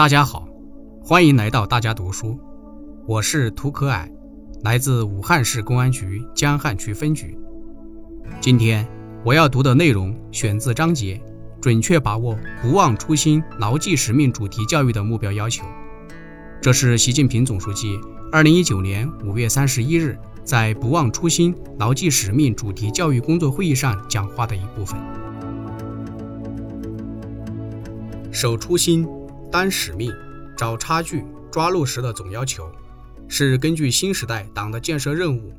大家好，欢迎来到大家读书，我是涂可蔼，来自武汉市公安局江汉区分局。今天我要读的内容选自章节“准确把握不忘初心、牢记使命”主题教育的目标要求。这是习近平总书记二零一九年五月三十一日在“不忘初心、牢记使命”主题教育工作会议上讲话的一部分。守初心。担使命、找差距、抓落实的总要求，是根据新时代党的建设任务，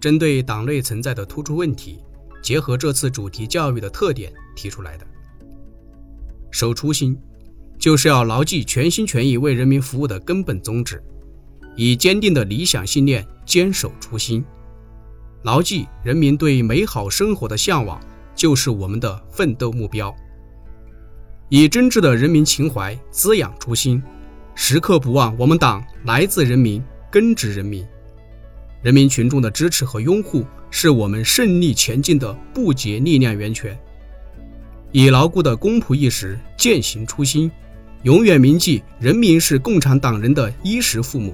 针对党内存在的突出问题，结合这次主题教育的特点提出来的。守初心，就是要牢记全心全意为人民服务的根本宗旨，以坚定的理想信念坚守初心，牢记人民对美好生活的向往就是我们的奋斗目标。以真挚的人民情怀滋养初心，时刻不忘我们党来自人民、根植人民，人民群众的支持和拥护是我们胜利前进的不竭力量源泉。以牢固的公仆意识践行初心，永远铭记人民是共产党人的衣食父母，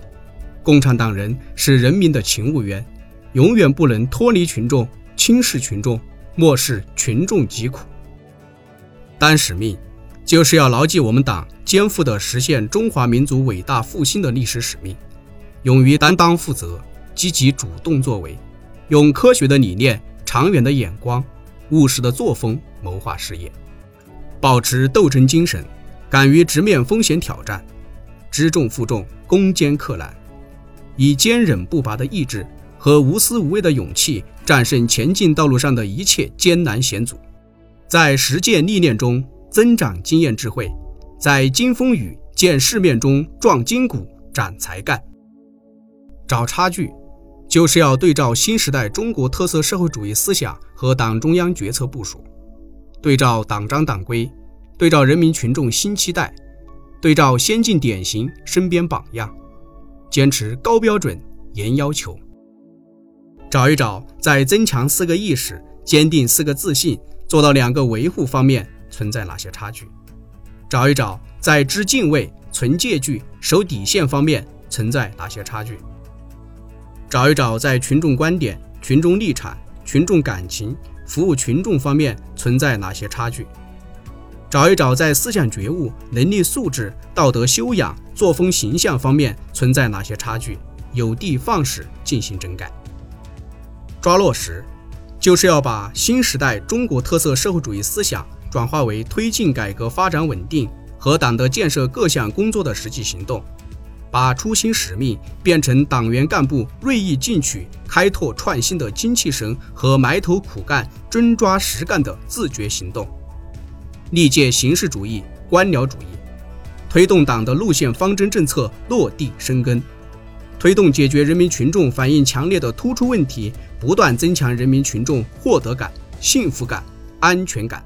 共产党人是人民的勤务员，永远不能脱离群众、轻视群众、漠视群众疾苦，担使命。就是要牢记我们党肩负的实现中华民族伟大复兴的历史使命，勇于担当负责，积极主动作为，用科学的理念、长远的眼光、务实的作风谋划事业，保持斗争精神，敢于直面风险挑战，知重负重，攻坚克难，以坚韧不拔的意志和无私无畏的勇气，战胜前进道路上的一切艰难险阻，在实践历练中。增长经验智慧，在经风雨、见世面中壮筋骨、长才干。找差距，就是要对照新时代中国特色社会主义思想和党中央决策部署，对照党章党规，对照人民群众新期待，对照先进典型身边榜样，坚持高标准、严要求。找一找，在增强四个意识、坚定四个自信、做到两个维护方面。存在哪些差距？找一找，在知敬畏、存戒惧、守底线方面存在哪些差距？找一找，在群众观点、群众立场、群众感情、服务群众方面存在哪些差距？找一找，在思想觉悟、能力素质、道德修养、作风形象方面存在哪些差距？有的放矢进行整改。抓落实，就是要把新时代中国特色社会主义思想。转化为推进改革发展稳定和党的建设各项工作的实际行动，把初心使命变成党员干部锐意进取、开拓创新的精气神和埋头苦干、真抓实干的自觉行动，历届形式主义、官僚主义，推动党的路线方针政策落地生根，推动解决人民群众反映强烈的突出问题，不断增强人民群众获得感、幸福感、安全感。